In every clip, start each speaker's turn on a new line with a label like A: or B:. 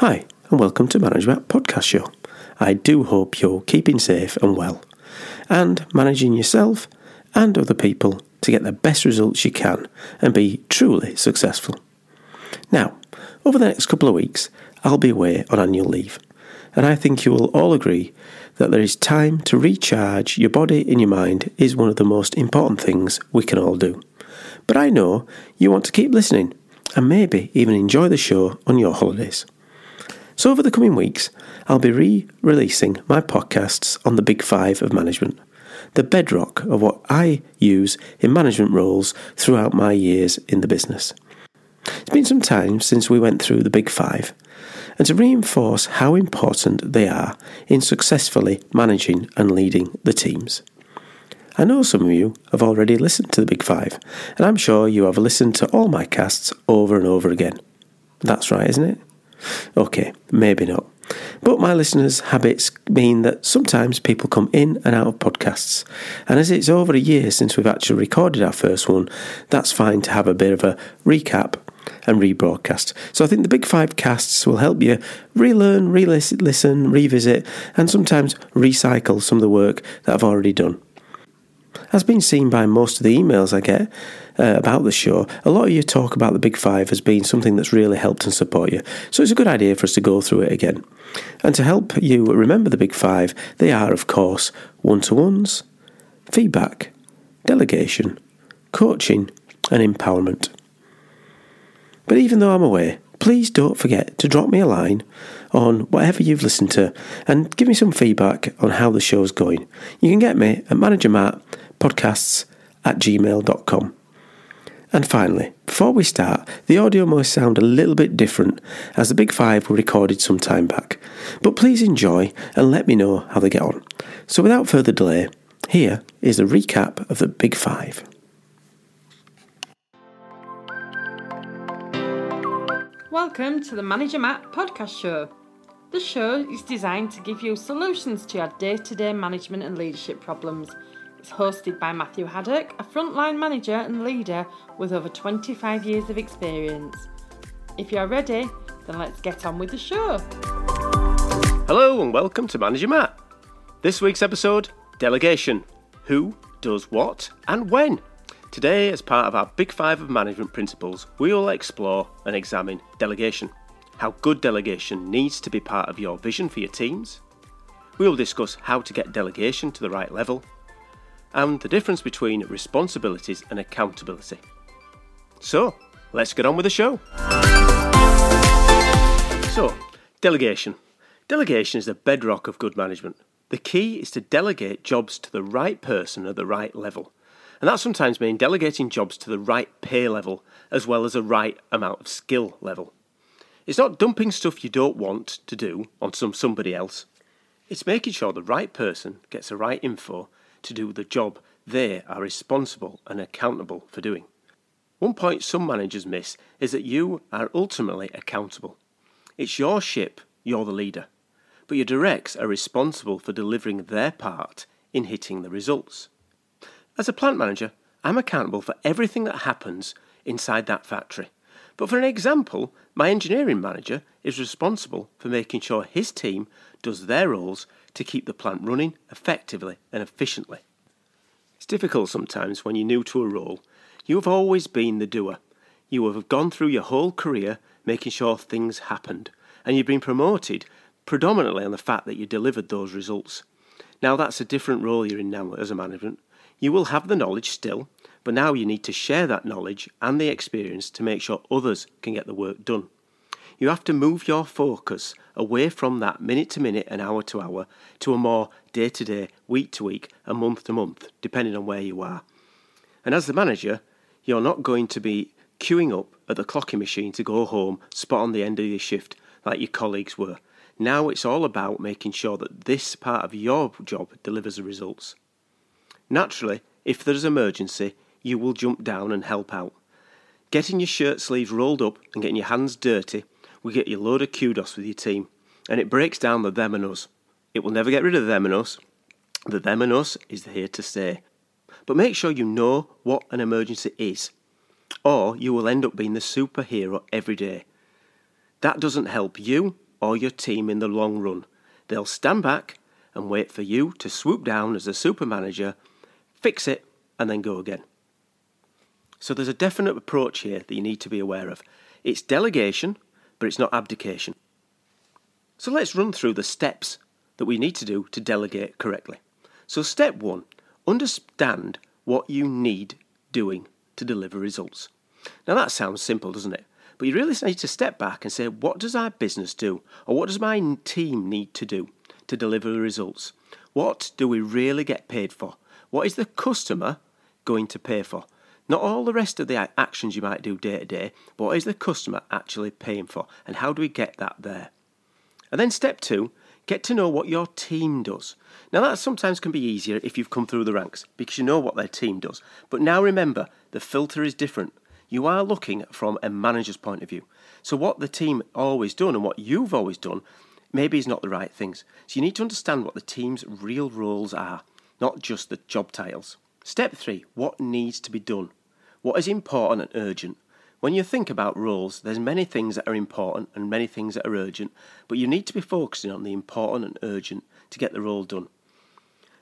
A: Hi, and welcome to Manager Matt Podcast Show. I do hope you're keeping safe and well, and managing yourself and other people to get the best results you can and be truly successful. Now, over the next couple of weeks, I'll be away on annual leave, and I think you will all agree that there is time to recharge your body and your mind is one of the most important things we can all do. But I know you want to keep listening and maybe even enjoy the show on your holidays. So, over the coming weeks, I'll be re releasing my podcasts on the Big Five of management, the bedrock of what I use in management roles throughout my years in the business. It's been some time since we went through the Big Five, and to reinforce how important they are in successfully managing and leading the teams. I know some of you have already listened to the Big Five, and I'm sure you have listened to all my casts over and over again. That's right, isn't it? Okay, maybe not. But my listeners' habits mean that sometimes people come in and out of podcasts. And as it's over a year since we've actually recorded our first one, that's fine to have a bit of a recap and rebroadcast. So I think the big five casts will help you relearn, re listen, revisit, and sometimes recycle some of the work that I've already done. As been seen by most of the emails I get uh, about the show, a lot of you talk about the Big Five as being something that's really helped and support you. So it's a good idea for us to go through it again. And to help you remember the Big Five, they are, of course, one to ones, feedback, delegation, coaching, and empowerment. But even though I'm away, please don't forget to drop me a line on whatever you've listened to and give me some feedback on how the show's going. You can get me at Manager Matt podcasts at gmail.com. And finally, before we start, the audio must sound a little bit different as the Big Five were recorded some time back. But please enjoy and let me know how they get on. So without further delay, here is a recap of the Big Five.
B: Welcome to the Manager Matt podcast show. The show is designed to give you solutions to your day to day management and leadership problems it's hosted by Matthew Haddock, a frontline manager and leader with over 25 years of experience. If you're ready, then let's get on with the show.
A: Hello and welcome to Manager Matt. This week's episode Delegation Who does what and when? Today, as part of our Big Five of Management Principles, we will explore and examine delegation. How good delegation needs to be part of your vision for your teams. We will discuss how to get delegation to the right level and the difference between responsibilities and accountability. So, let's get on with the show. So, delegation. Delegation is the bedrock of good management. The key is to delegate jobs to the right person at the right level. And that sometimes means delegating jobs to the right pay level as well as a right amount of skill level. It's not dumping stuff you don't want to do on some somebody else. It's making sure the right person gets the right info to do the job they are responsible and accountable for doing. One point some managers miss is that you are ultimately accountable. It's your ship, you're the leader, but your directs are responsible for delivering their part in hitting the results. As a plant manager, I'm accountable for everything that happens inside that factory. But for an example, my engineering manager is responsible for making sure his team does their roles to keep the plant running effectively and efficiently. It's difficult sometimes when you're new to a role. You have always been the doer. You have gone through your whole career making sure things happened, and you've been promoted predominantly on the fact that you delivered those results. Now that's a different role you're in now as a management. You will have the knowledge still, but now you need to share that knowledge and the experience to make sure others can get the work done. You have to move your focus away from that minute to minute and hour to hour to a more day to day, week to week, and month to month, depending on where you are. And as the manager, you're not going to be queuing up at the clocking machine to go home spot on the end of your shift like your colleagues were. Now it's all about making sure that this part of your job delivers the results. Naturally, if there's an emergency, you will jump down and help out. Getting your shirt sleeves rolled up and getting your hands dirty we get you a load of kudos with your team, and it breaks down the them and us. It will never get rid of them and us. The them and us is here to stay. But make sure you know what an emergency is, or you will end up being the superhero every day. That doesn't help you, or your team in the long run. They'll stand back and wait for you to swoop down as a super manager, fix it, and then go again. So there's a definite approach here that you need to be aware of. It's delegation, but it's not abdication. So let's run through the steps that we need to do to delegate correctly. So, step one understand what you need doing to deliver results. Now, that sounds simple, doesn't it? But you really need to step back and say, what does our business do? Or what does my team need to do to deliver the results? What do we really get paid for? What is the customer going to pay for? Not all the rest of the actions you might do day to day, but what is the customer actually paying for? And how do we get that there? And then step two, get to know what your team does. Now, that sometimes can be easier if you've come through the ranks because you know what their team does. But now remember, the filter is different. You are looking from a manager's point of view. So, what the team always done and what you've always done maybe is not the right things. So, you need to understand what the team's real roles are, not just the job titles. Step three what needs to be done? What is important and urgent? When you think about roles, there's many things that are important and many things that are urgent, but you need to be focusing on the important and urgent to get the role done.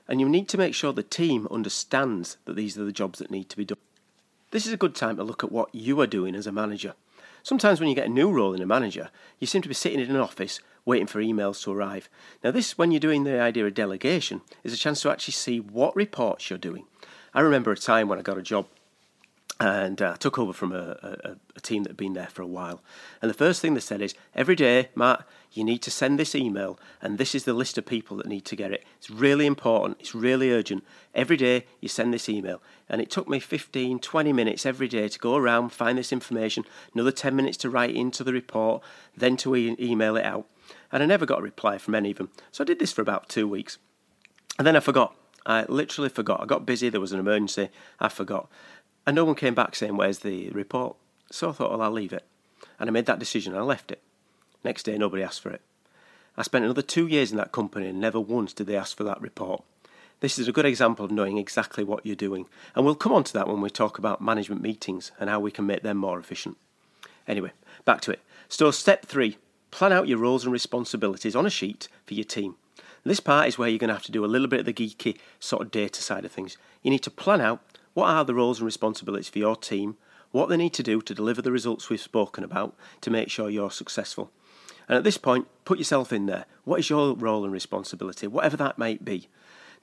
A: And you need to make sure the team understands that these are the jobs that need to be done. This is a good time to look at what you are doing as a manager. Sometimes when you get a new role in a manager, you seem to be sitting in an office waiting for emails to arrive. Now, this, when you're doing the idea of delegation, is a chance to actually see what reports you're doing. I remember a time when I got a job and uh, took over from a, a, a, team that had been there for a while. And the first thing they said is, every day, Matt, you need to send this email, and this is the list of people that need to get it. It's really important, it's really urgent. Every day, you send this email. And it took me 15, 20 minutes every day to go around, find this information, another 10 minutes to write into the report, then to e- email it out. And I never got a reply from any of them. So I did this for about two weeks. And then I forgot. I literally forgot. I got busy, there was an emergency, I forgot. And no one came back saying, Where's the report? So I thought, Well, I'll leave it. And I made that decision and I left it. Next day, nobody asked for it. I spent another two years in that company and never once did they ask for that report. This is a good example of knowing exactly what you're doing. And we'll come on to that when we talk about management meetings and how we can make them more efficient. Anyway, back to it. So, step three plan out your roles and responsibilities on a sheet for your team. This part is where you're going to have to do a little bit of the geeky sort of data side of things. You need to plan out what are the roles and responsibilities for your team? What they need to do to deliver the results we've spoken about to make sure you're successful. And at this point, put yourself in there. What is your role and responsibility, whatever that might be?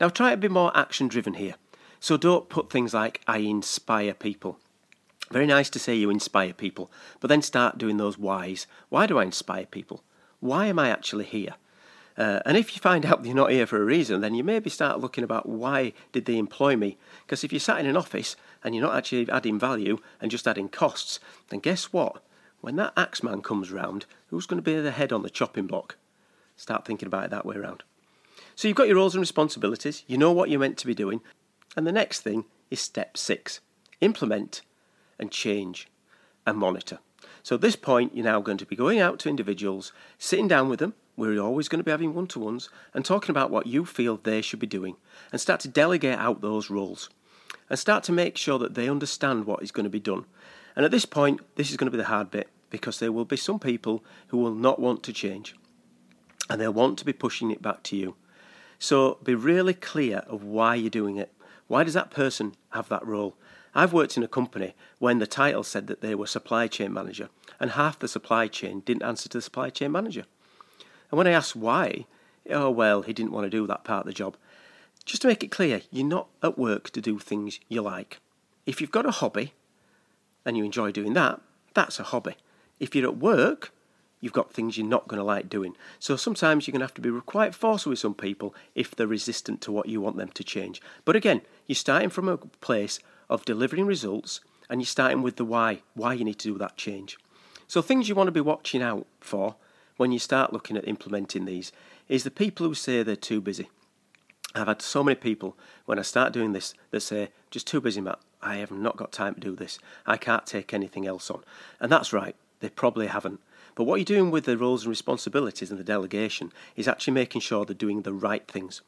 A: Now, try to be more action driven here. So don't put things like, I inspire people. Very nice to say you inspire people, but then start doing those whys. Why do I inspire people? Why am I actually here? Uh, and if you find out you're not here for a reason, then you maybe start looking about why did they employ me? Because if you're sat in an office and you're not actually adding value and just adding costs, then guess what? When that axeman comes round, who's going to be the head on the chopping block? Start thinking about it that way around. So you've got your roles and responsibilities, you know what you're meant to be doing, and the next thing is step six implement and change and monitor. So at this point, you're now going to be going out to individuals, sitting down with them, we're always going to be having one to ones and talking about what you feel they should be doing and start to delegate out those roles and start to make sure that they understand what is going to be done. And at this point, this is going to be the hard bit because there will be some people who will not want to change and they'll want to be pushing it back to you. So be really clear of why you're doing it. Why does that person have that role? I've worked in a company when the title said that they were supply chain manager, and half the supply chain didn't answer to the supply chain manager. And when I asked why, oh, well, he didn't want to do that part of the job. Just to make it clear, you're not at work to do things you like. If you've got a hobby and you enjoy doing that, that's a hobby. If you're at work, you've got things you're not going to like doing. So sometimes you're going to have to be quite forceful with some people if they're resistant to what you want them to change. But again, you're starting from a place of delivering results and you're starting with the why, why you need to do that change. So things you want to be watching out for when you start looking at implementing these is the people who say they're too busy. I've had so many people when I start doing this that say, just too busy, Matt. I have not got time to do this. I can't take anything else on. And that's right, they probably haven't. But what you're doing with the roles and responsibilities and the delegation is actually making sure they're doing the right things.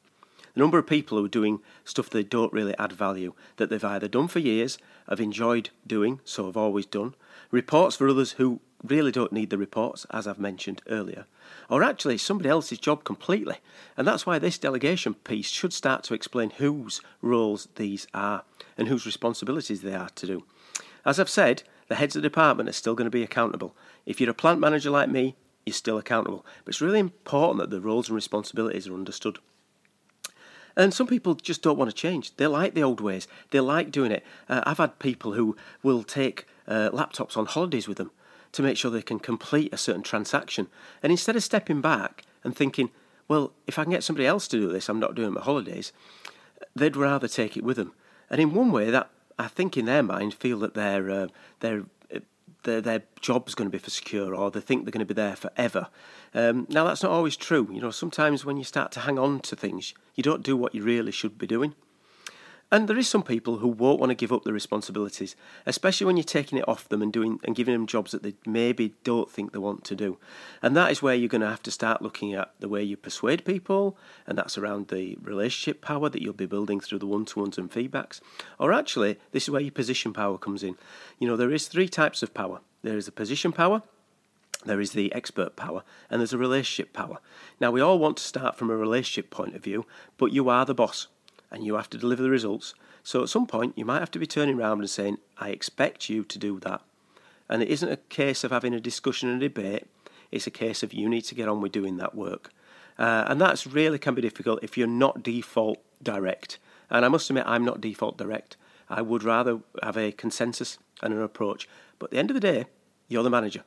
A: The number of people who are doing stuff they don't really add value, that they've either done for years, have enjoyed doing, so have always done, reports for others who really don't need the reports, as I've mentioned earlier, or actually somebody else's job completely. And that's why this delegation piece should start to explain whose roles these are and whose responsibilities they are to do. As I've said, the heads of the department are still going to be accountable. If you're a plant manager like me, you're still accountable. But it's really important that the roles and responsibilities are understood. And some people just don't want to change. They like the old ways. They like doing it. Uh, I've had people who will take uh, laptops on holidays with them to make sure they can complete a certain transaction. And instead of stepping back and thinking, well, if I can get somebody else to do this, I'm not doing my holidays, they'd rather take it with them. And in one way, that I think in their mind feel that their uh, their their, their job's going to be for secure or they think they're going to be there forever. Um, now, that's not always true. You know, sometimes when you start to hang on to things, you don't do what you really should be doing. And there is some people who won't want to give up the responsibilities, especially when you're taking it off them and doing and giving them jobs that they maybe don't think they want to do. And that is where you're going to have to start looking at the way you persuade people, and that's around the relationship power that you'll be building through the one-to-ones and feedbacks. Or actually, this is where your position power comes in. You know, there is three types of power. There is a position power, there is the expert power, and there's a relationship power. Now, we all want to start from a relationship point of view, but you are the boss and you have to deliver the results. So at some point, you might have to be turning around and saying, I expect you to do that. And it isn't a case of having a discussion and a debate, it's a case of you need to get on with doing that work. Uh, and that's really can be difficult if you're not default direct. And I must admit, I'm not default direct. I would rather have a consensus and an approach. But at the end of the day, you're the manager.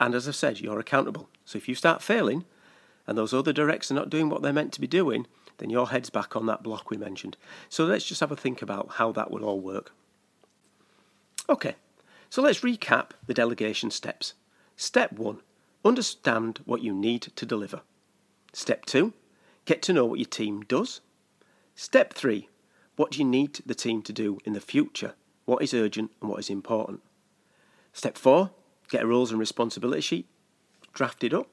A: And as I've said, you're accountable. So if you start failing and those other directs are not doing what they're meant to be doing, then your head's back on that block we mentioned. So let's just have a think about how that will all work. Okay, so let's recap the delegation steps. Step one understand what you need to deliver. Step two get to know what your team does. Step three what do you need the team to do in the future? What is urgent and what is important? Step four get a roles and responsibility sheet drafted up.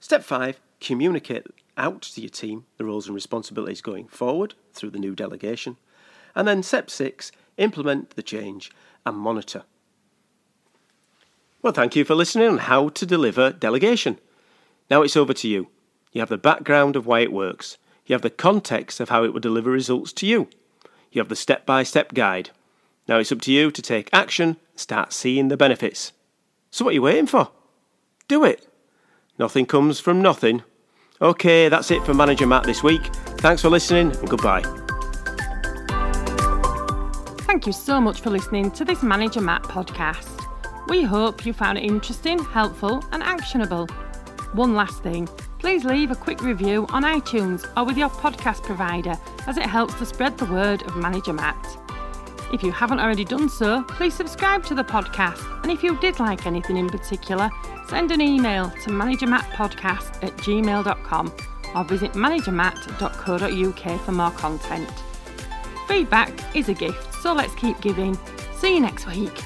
A: Step five communicate out to your team the roles and responsibilities going forward through the new delegation. And then step six, implement the change and monitor. Well, thank you for listening on how to deliver delegation. Now it's over to you. You have the background of why it works. You have the context of how it will deliver results to you. You have the step by step guide. Now it's up to you to take action, start seeing the benefits. So, what are you waiting for? Do it. Nothing comes from nothing. Okay, that's it for Manager Matt this week. Thanks for listening and goodbye.
B: Thank you so much for listening to this Manager Matt podcast. We hope you found it interesting, helpful, and actionable. One last thing please leave a quick review on iTunes or with your podcast provider as it helps to spread the word of Manager Matt. If you haven't already done so, please subscribe to the podcast. And if you did like anything in particular, send an email to managermattpodcast at gmail.com or visit managermatt.co.uk for more content. Feedback is a gift, so let's keep giving. See you next week.